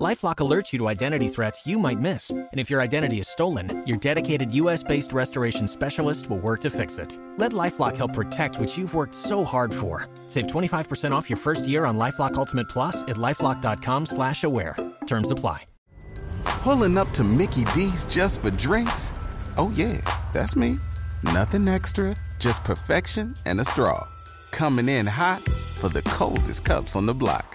LifeLock alerts you to identity threats you might miss, and if your identity is stolen, your dedicated U.S.-based restoration specialist will work to fix it. Let LifeLock help protect what you've worked so hard for. Save 25% off your first year on LifeLock Ultimate Plus at lifeLock.com/slash-aware. Terms apply. Pulling up to Mickey D's just for drinks? Oh yeah, that's me. Nothing extra, just perfection and a straw. Coming in hot for the coldest cups on the block.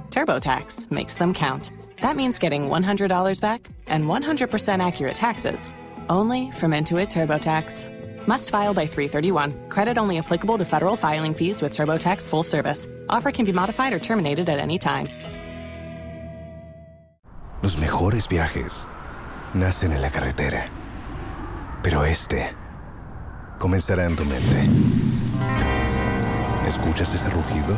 TurboTax makes them count. That means getting $100 back and 100% accurate taxes only from Intuit TurboTax. Must file by 331. Credit only applicable to federal filing fees with TurboTax full service. Offer can be modified or terminated at any time. Los mejores viajes nacen en la carretera. Pero este comenzará en tu mente. ¿Escuchas ese rugido?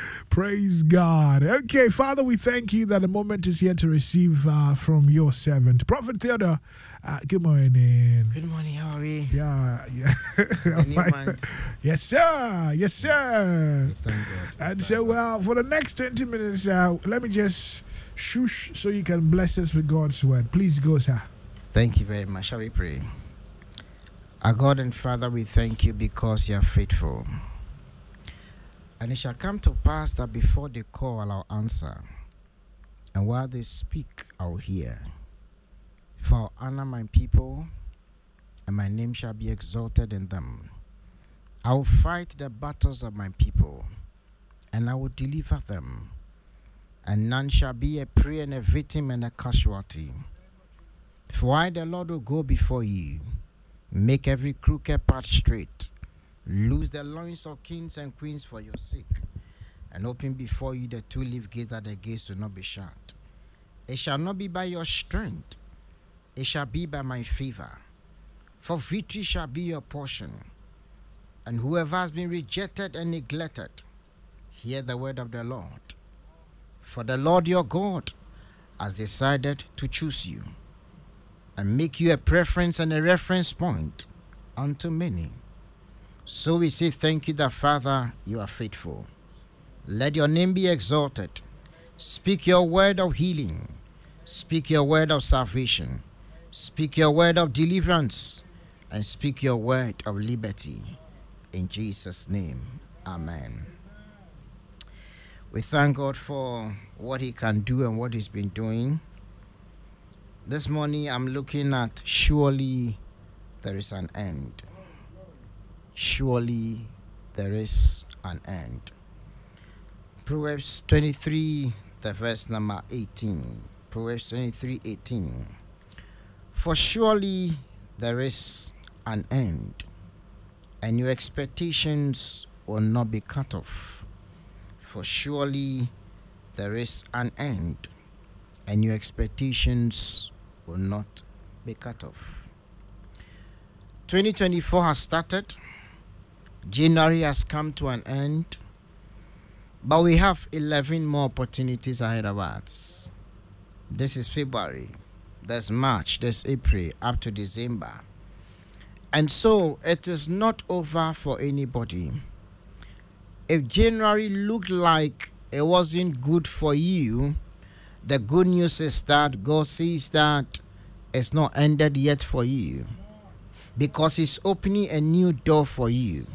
Praise God. Okay, Father, we thank you that the moment is here to receive uh, from your servant. Prophet Theodore, uh, good morning. Good morning, how are we? Yeah, yeah. a new month. yes, sir. Yes, sir. Thank God. And so, well, for the next 20 minutes, uh, let me just shush so you can bless us with God's word. Please go, sir. Thank you very much. Shall we pray? Our God and Father, we thank you because you are faithful. And it shall come to pass that before they call, I'll answer. And while they speak, I'll hear. For I'll honor my people, and my name shall be exalted in them. I will fight the battles of my people, and I will deliver them. And none shall be a prey and a victim and a casualty. For I, the Lord, will go before you, make every crooked path straight Loose the loins of kings and queens for your sake, and open before you the two leaf gates that the gates will not be shut. It shall not be by your strength, it shall be by my favor. For victory shall be your portion. And whoever has been rejected and neglected, hear the word of the Lord. For the Lord your God has decided to choose you and make you a preference and a reference point unto many. So we say thank you that Father, you are faithful. Let your name be exalted. Speak your word of healing. Speak your word of salvation. Speak your word of deliverance. And speak your word of liberty. In Jesus' name, Amen. We thank God for what He can do and what He's been doing. This morning I'm looking at surely there is an end surely there is an end. Proverbs 23, the verse number 18. Proverbs 23, 18. For surely there is an end, and your expectations will not be cut off. For surely there is an end, and your expectations will not be cut off. 2024 has started January has come to an end, but we have 11 more opportunities ahead of us. This is February, there's March, there's April, up to December. And so it is not over for anybody. If January looked like it wasn't good for you, the good news is that God sees that it's not ended yet for you because He's opening a new door for you,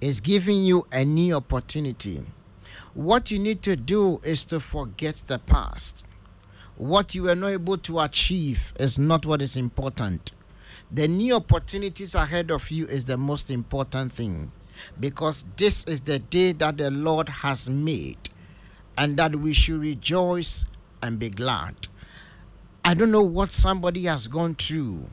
He's giving you a new opportunity. What you need to do is to forget the past. What you were not able to achieve is not what is important. The new opportunities ahead of you is the most important thing because this is the day that the Lord has made and that we should rejoice and be glad. I don't know what somebody has gone through.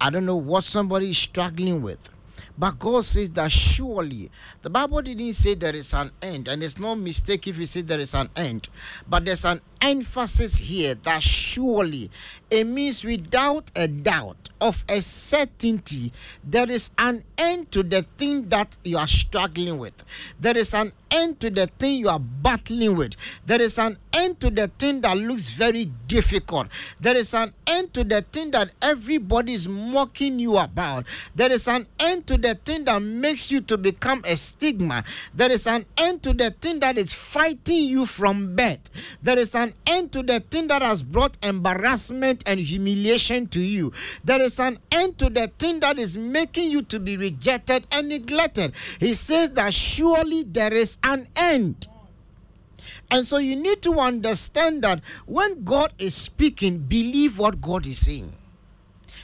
I don't know what somebody is struggling with. But God says that surely the Bible didn't say there is an end, and it's no mistake if you say there is an end. But there's an emphasis here that surely it means without a doubt of a certainty, there is an end to the thing that you are struggling with. There is an end to the thing you are battling with. There is an end to the thing that looks very difficult. There is an end to the thing that everybody is mocking you about. There is an end to the thing that makes you to become a stigma. There is an end to the thing that is fighting you from birth. There is an end to the thing that has brought embarrassment and humiliation to you. There is an end to the thing that is making you to be rejected and neglected. He says that surely there is an end. And so you need to understand that when God is speaking, believe what God is saying.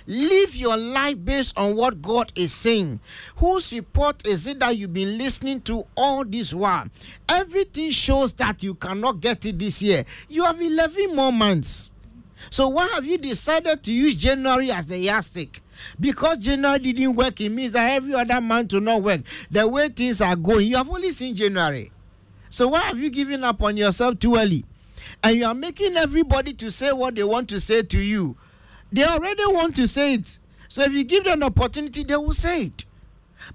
Live your life based on what God is saying. Whose report is it that you've been listening to all this while? Everything shows that you cannot get it this year. You have 11 more months. So why have you decided to use January as the yardstick? Because January didn't work, it means that every other month will not work. The way things are going, you have only seen January. So why have you given up on yourself too early? And you are making everybody to say what they want to say to you they already want to say it. So if you give them an opportunity, they will say it.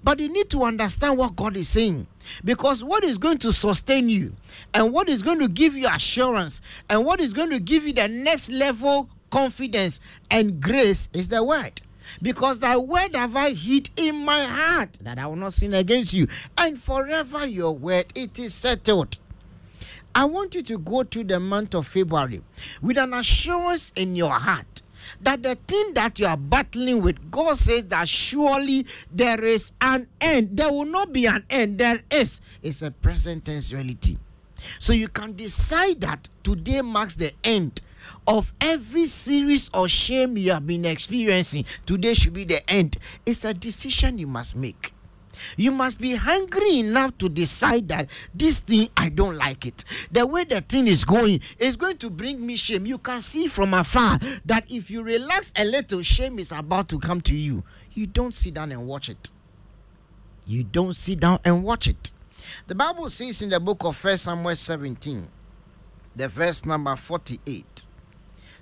But you need to understand what God is saying. Because what is going to sustain you and what is going to give you assurance and what is going to give you the next level confidence and grace is the word. Because thy word have I hid in my heart that I will not sin against you. And forever your word, it is settled. I want you to go to the month of February with an assurance in your heart that the thing that you are battling with, God says that surely there is an end. There will not be an end. There is. It's a present tense reality. So you can decide that today marks the end of every series of shame you have been experiencing. Today should be the end. It's a decision you must make. You must be hungry enough to decide that this thing, I don't like it. The way the thing is going is going to bring me shame. You can see from afar that if you relax a little, shame is about to come to you. You don't sit down and watch it. You don't sit down and watch it. The Bible says in the book of First Samuel 17, the verse number 48.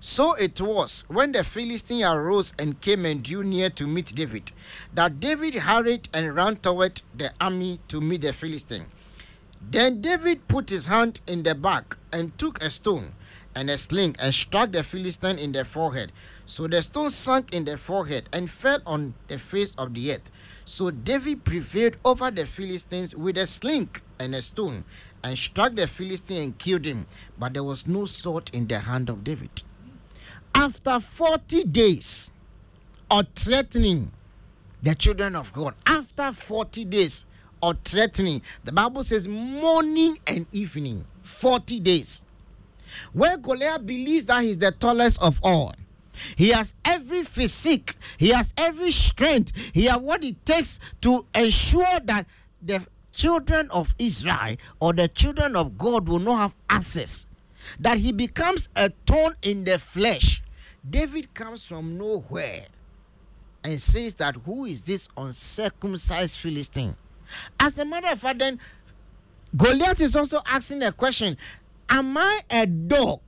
So it was when the Philistine arose and came and drew near to meet David, that David hurried and ran toward the army to meet the Philistine. Then David put his hand in the back and took a stone and a sling and struck the Philistine in the forehead. So the stone sank in the forehead and fell on the face of the earth. So David prevailed over the Philistines with a sling and a stone and struck the Philistine and killed him. But there was no sword in the hand of David after 40 days of threatening the children of God, after 40 days of threatening, the Bible says morning and evening, 40 days. Where Goliath believes that he's the tallest of all. He has every physique, he has every strength, he has what it takes to ensure that the children of Israel or the children of God will not have access that he becomes a thorn in the flesh. David comes from nowhere and says that who is this uncircumcised Philistine? As a matter of fact, then Goliath is also asking a question Am I a dog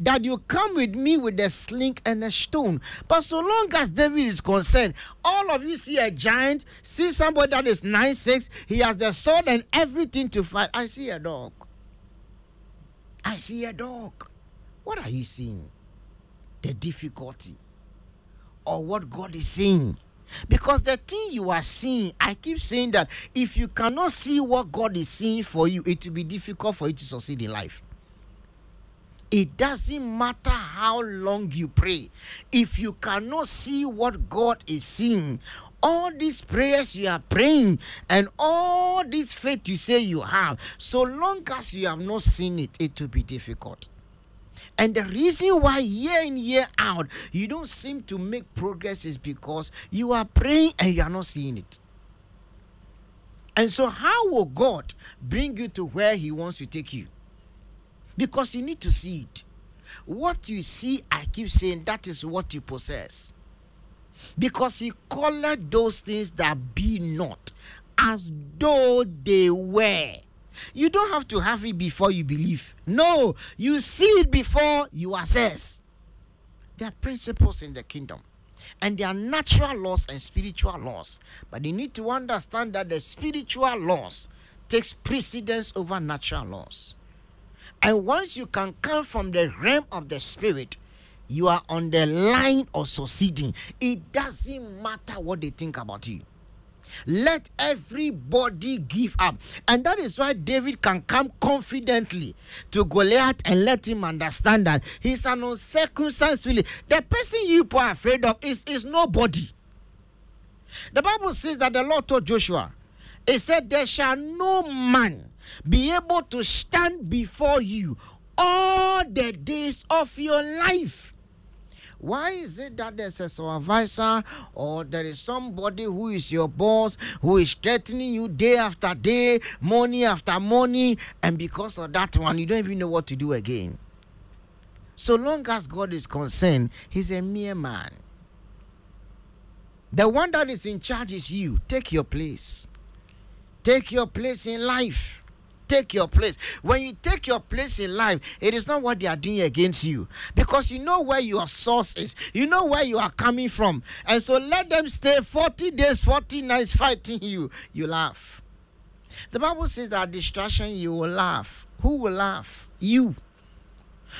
that you come with me with a sling and a stone? But so long as David is concerned, all of you see a giant, see somebody that is 9 6, he has the sword and everything to fight. I see a dog. I see a dog. What are you seeing? The difficulty or what God is saying. Because the thing you are seeing, I keep saying that if you cannot see what God is seeing for you, it will be difficult for you to succeed in life. It doesn't matter how long you pray. If you cannot see what God is seeing, all these prayers you are praying and all this faith you say you have, so long as you have not seen it, it will be difficult. And the reason why year in, year out, you don't seem to make progress is because you are praying and you are not seeing it. And so, how will God bring you to where He wants to take you? Because you need to see it. What you see, I keep saying, that is what you possess. Because He called those things that be not as though they were. You don't have to have it before you believe. No, you see it before you assess. There are principles in the kingdom. And there are natural laws and spiritual laws. But you need to understand that the spiritual laws takes precedence over natural laws. And once you can come from the realm of the spirit, you are on the line of succeeding. It doesn't matter what they think about you. Let everybody give up. And that is why David can come confidently to Goliath and let him understand that he's an uncircumcised really. The person you are afraid of is, is nobody. The Bible says that the Lord told Joshua, He said, There shall no man be able to stand before you all the days of your life. Why is it that there's a supervisor or there is somebody who is your boss who is threatening you day after day, morning after morning, and because of that one, you don't even know what to do again? So long as God is concerned, He's a mere man. The one that is in charge is you. Take your place. Take your place in life take your place. When you take your place in life, it is not what they are doing against you because you know where your source is, you know where you are coming from. And so let them stay 40 days, 40 nights fighting you. You laugh. The Bible says that distraction, you will laugh. Who will laugh? You.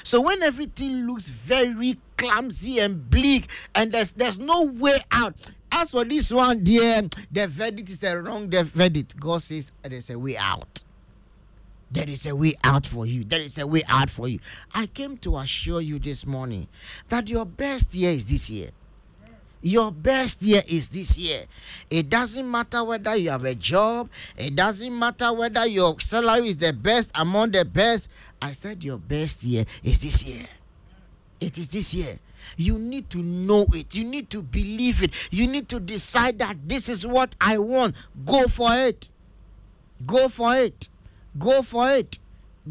So when everything looks very clumsy and bleak and there's there's no way out. As for this one, dear, the verdict is a wrong the verdict. God says there's a way out. There is a way out for you. There is a way out for you. I came to assure you this morning that your best year is this year. Your best year is this year. It doesn't matter whether you have a job, it doesn't matter whether your salary is the best among the best. I said your best year is this year. It is this year. You need to know it. You need to believe it. You need to decide that this is what I want. Go for it. Go for it. Go for it.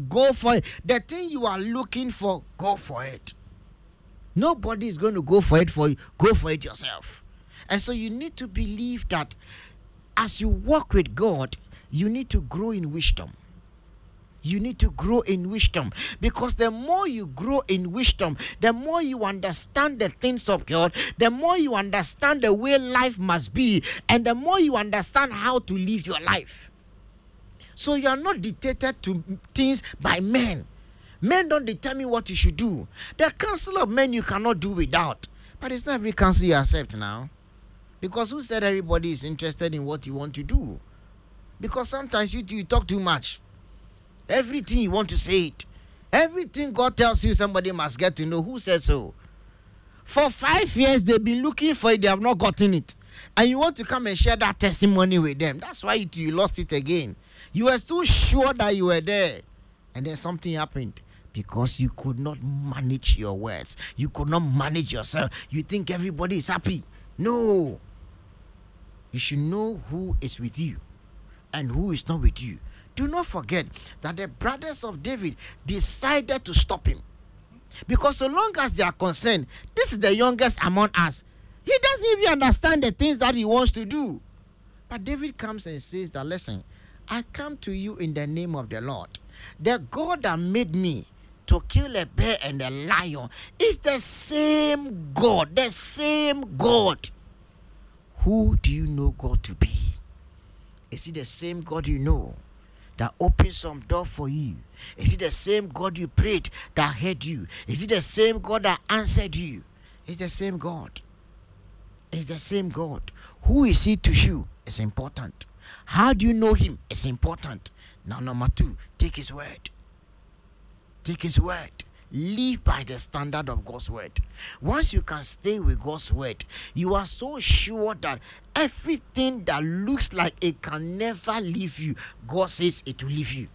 Go for it. The thing you are looking for, go for it. Nobody is going to go for it for you. Go for it yourself. And so you need to believe that as you walk with God, you need to grow in wisdom. You need to grow in wisdom because the more you grow in wisdom, the more you understand the things of God, the more you understand the way life must be, and the more you understand how to live your life. So you are not dictated to things by men. Men don't determine what you should do. The counsel of men you cannot do without. But it's not every counsel you accept now. Because who said everybody is interested in what you want to do? Because sometimes you, you talk too much. Everything you want to say it. Everything God tells you, somebody must get to know. Who said so? For five years, they've been looking for it, they have not gotten it. And you want to come and share that testimony with them. That's why you, you lost it again. You were too sure that you were there. And then something happened because you could not manage your words. You could not manage yourself. You think everybody is happy. No. You should know who is with you and who is not with you. Do not forget that the brothers of David decided to stop him. Because so long as they are concerned, this is the youngest among us. He doesn't even understand the things that he wants to do. But David comes and says that, listen, I come to you in the name of the Lord. The God that made me to kill a bear and a lion is the same God, the same God. Who do you know God to be? Is it the same God you know that opened some door for you? Is it the same God you prayed that heard you? Is it the same God that answered you? It's the same God. It's the same God. Who is he to you? It's important. How do you know him? It's important. Now, number two, take his word. Take his word. live by the standard of God's word. Once you can stay with God's word, you are so sure that everything that looks like it can never leave you, God says it will leave you.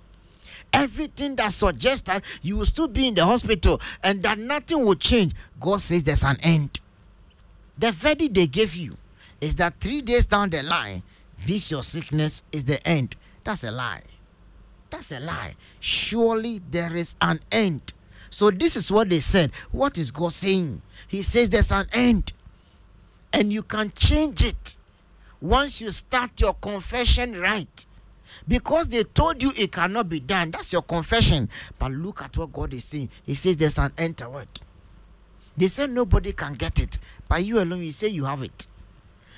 Everything that suggests that you will still be in the hospital and that nothing will change, God says there's an end. The verdict they gave you is that three days down the line, this your sickness is the end. That's a lie. That's a lie. Surely there is an end. So this is what they said. What is God saying? He says there's an end. And you can change it once you start your confession right. Because they told you it cannot be done. That's your confession. But look at what God is saying. He says there's an end to it. They said nobody can get it. But you alone, you say you have it.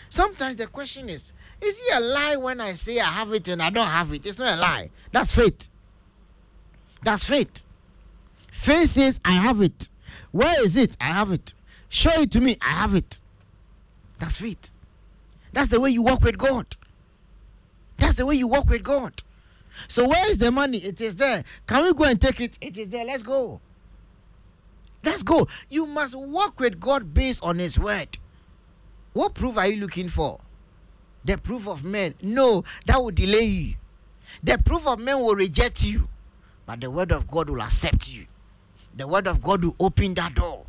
Sometimes the question is, is it a lie when I say I have it and I don't have it? It's not a lie. That's faith. That's faith. Faith says, I have it. Where is it? I have it. Show it to me. I have it. That's faith. That's the way you walk with God. That's the way you walk with God. So where is the money? It is there. Can we go and take it? It is there. Let's go. Let's go. You must walk with God based on His word. What proof are you looking for? The proof of men? No, that will delay you. The proof of men will reject you, but the word of God will accept you. The word of God will open that door.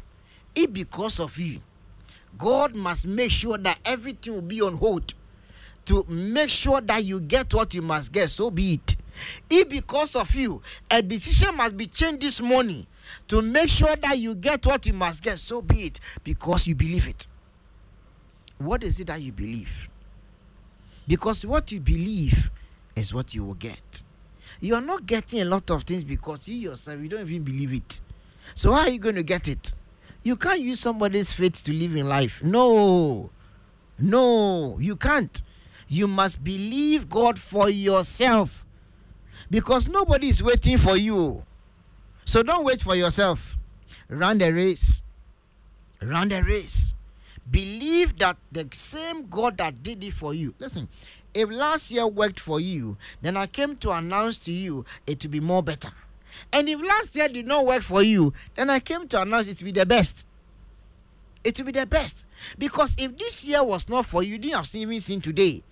If because of you, God must make sure that everything will be on hold to make sure that you get what you must get, so be it. If because of you, a decision must be changed this morning to make sure that you get what you must get, so be it, because you believe it. What is it that you believe? Because what you believe is what you will get. You are not getting a lot of things because you yourself, you don't even believe it. So, how are you going to get it? You can't use somebody's faith to live in life. No. No, you can't. You must believe God for yourself because nobody is waiting for you. So don't wait for yourself. Run the race. Run the race. Believe that the same God that did it for you. Listen, if last year worked for you, then I came to announce to you it will be more better. And if last year did not work for you, then I came to announce it to be the best. It will be the best. Because if this year was not for you, you didn't have even seen today.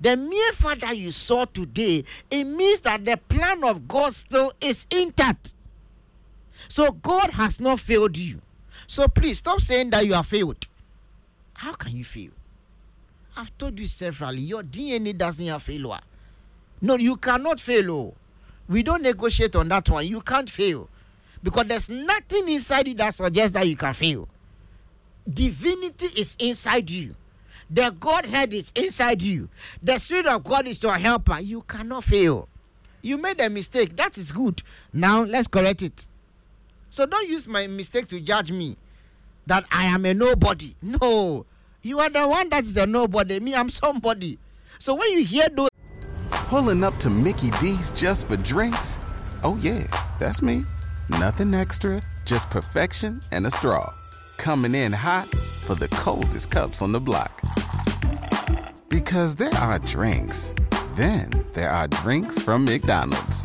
The mere fact that you saw today, it means that the plan of God still is intact. So God has not failed you. So please stop saying that you have failed. How can you fail? I've told you severally, your DNA doesn't have failure. No, you cannot fail. Oh. We don't negotiate on that one. You can't fail. Because there's nothing inside you that suggests that you can fail. Divinity is inside you. The Godhead is inside you. The Spirit of God is your helper. You cannot fail. You made a mistake. That is good. Now let's correct it. So don't use my mistake to judge me that I am a nobody. No. You are the one that's the nobody. Me, I'm somebody. So when you hear those. Pulling up to Mickey D's just for drinks? Oh, yeah, that's me. Nothing extra, just perfection and a straw. Coming in hot for the coldest cups on the block. Because there are drinks, then there are drinks from McDonald's.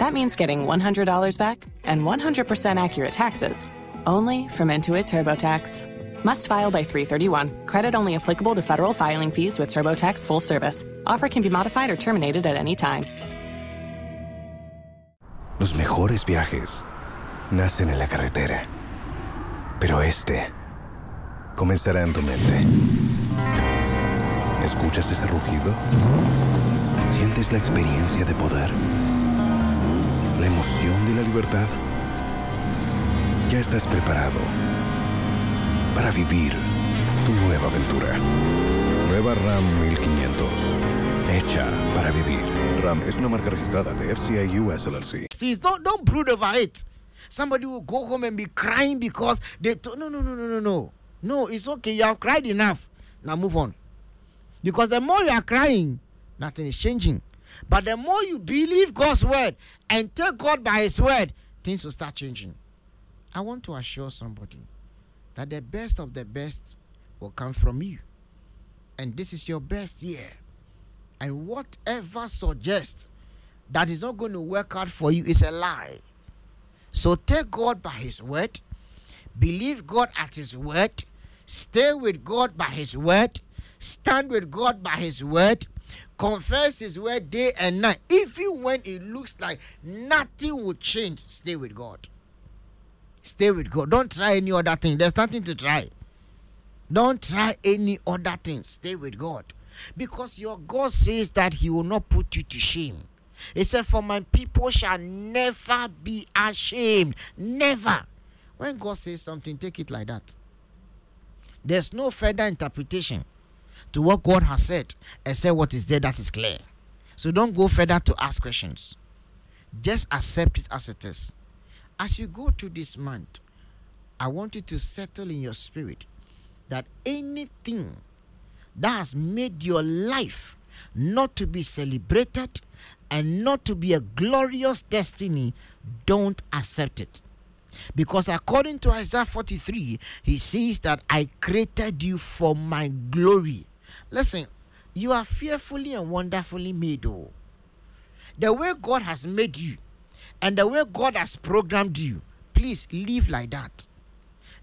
That means getting $100 back and 100% accurate taxes only from Intuit TurboTax. Must file by 331. Credit only applicable to federal filing fees with TurboTax full service. Offer can be modified or terminated at any time. Los mejores viajes nacen en la carretera. Pero este comenzará en tu mente. ¿Escuchas ese rugido? ¿Sientes la experiencia de poder? ¿La emoción de la libertad? Ya estás preparado para vivir tu nueva aventura. Nueva RAM 1500. Hecha para vivir. RAM es una marca registrada de FCI US LLC. Please don't don't brood over it. Somebody will go home and be crying because they no no no no no no. No, it's okay. You have cried enough. Now move on. Because the more you are crying, nothing is changing. But the more you believe God's word and take God by His word, things will start changing. I want to assure somebody that the best of the best will come from you. And this is your best year. And whatever suggests that is not going to work out for you is a lie. So take God by His word, believe God at His word, stay with God by His word, stand with God by His word, confess His word day and night. Even when it looks like nothing will change, stay with God. Stay with God. Don't try any other thing. There's nothing to try. Don't try any other thing. Stay with God. Because your God says that He will not put you to shame. He said, For my people shall never be ashamed. Never. When God says something, take it like that. There's no further interpretation to what God has said, except what is there that is clear. So don't go further to ask questions. Just accept it as it is. As you go through this month, I want you to settle in your spirit that anything that has made your life not to be celebrated and not to be a glorious destiny, don't accept it. Because according to Isaiah 43, he says that I created you for my glory. Listen, you are fearfully and wonderfully made. Oh, the way God has made you and the way God has programmed you, please live like that.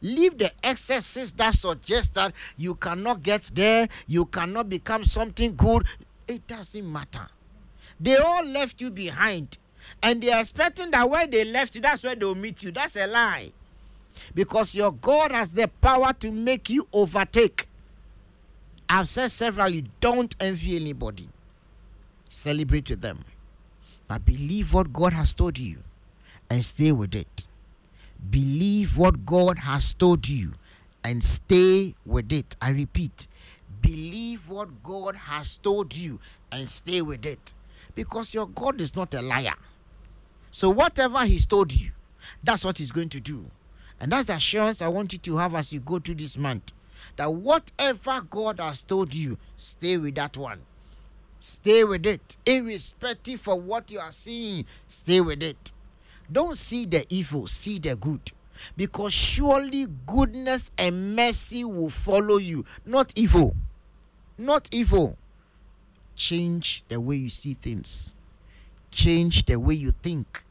Leave the excesses that suggest that you cannot get there, you cannot become something good. It doesn't matter. They all left you behind. And they're expecting that where they left you, that's where they'll meet you. That's a lie. Because your God has the power to make you overtake. I've said severally, don't envy anybody. Celebrate with them. But believe what God has told you and stay with it. Believe what God has told you and stay with it. I repeat, believe what God has told you and stay with it. Because your God is not a liar. So, whatever He's told you, that's what He's going to do. And that's the assurance I want you to have as you go through this month. That whatever God has told you, stay with that one. Stay with it. Irrespective of what you are seeing, stay with it. Don't see the evil, see the good. Because surely goodness and mercy will follow you, not evil. Not evil. Change the way you see things, change the way you think,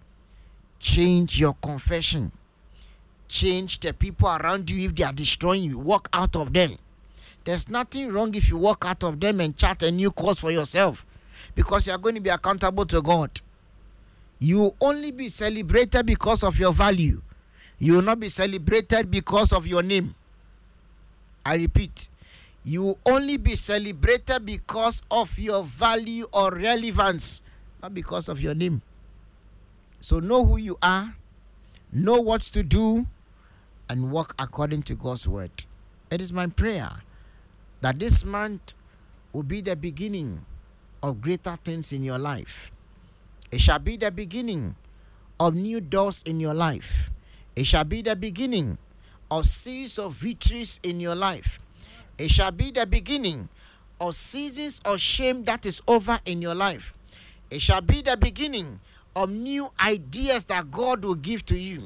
change your confession, change the people around you if they are destroying you. Walk out of them. There's nothing wrong if you walk out of them and chart a new course for yourself because you are going to be accountable to God. You will only be celebrated because of your value. You will not be celebrated because of your name. I repeat, you will only be celebrated because of your value or relevance, not because of your name. So know who you are, know what to do, and walk according to God's word. It is my prayer that this month will be the beginning of greater things in your life. It shall be the beginning of new doors in your life. It shall be the beginning of series of victories in your life. It shall be the beginning of seasons of shame that is over in your life. It shall be the beginning of new ideas that God will give to you.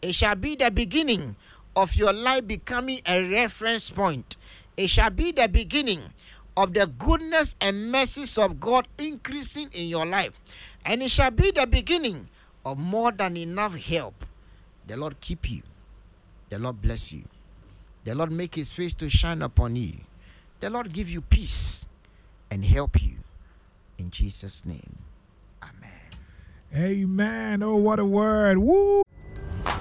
It shall be the beginning of your life becoming a reference point. It shall be the beginning of the goodness and mercies of God increasing in your life. And it shall be the beginning of more than enough help. The Lord keep you. The Lord bless you. The Lord make his face to shine upon you. The Lord give you peace and help you. In Jesus' name. Amen. Amen. Oh, what a word. Woo.